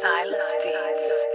Silas Beats.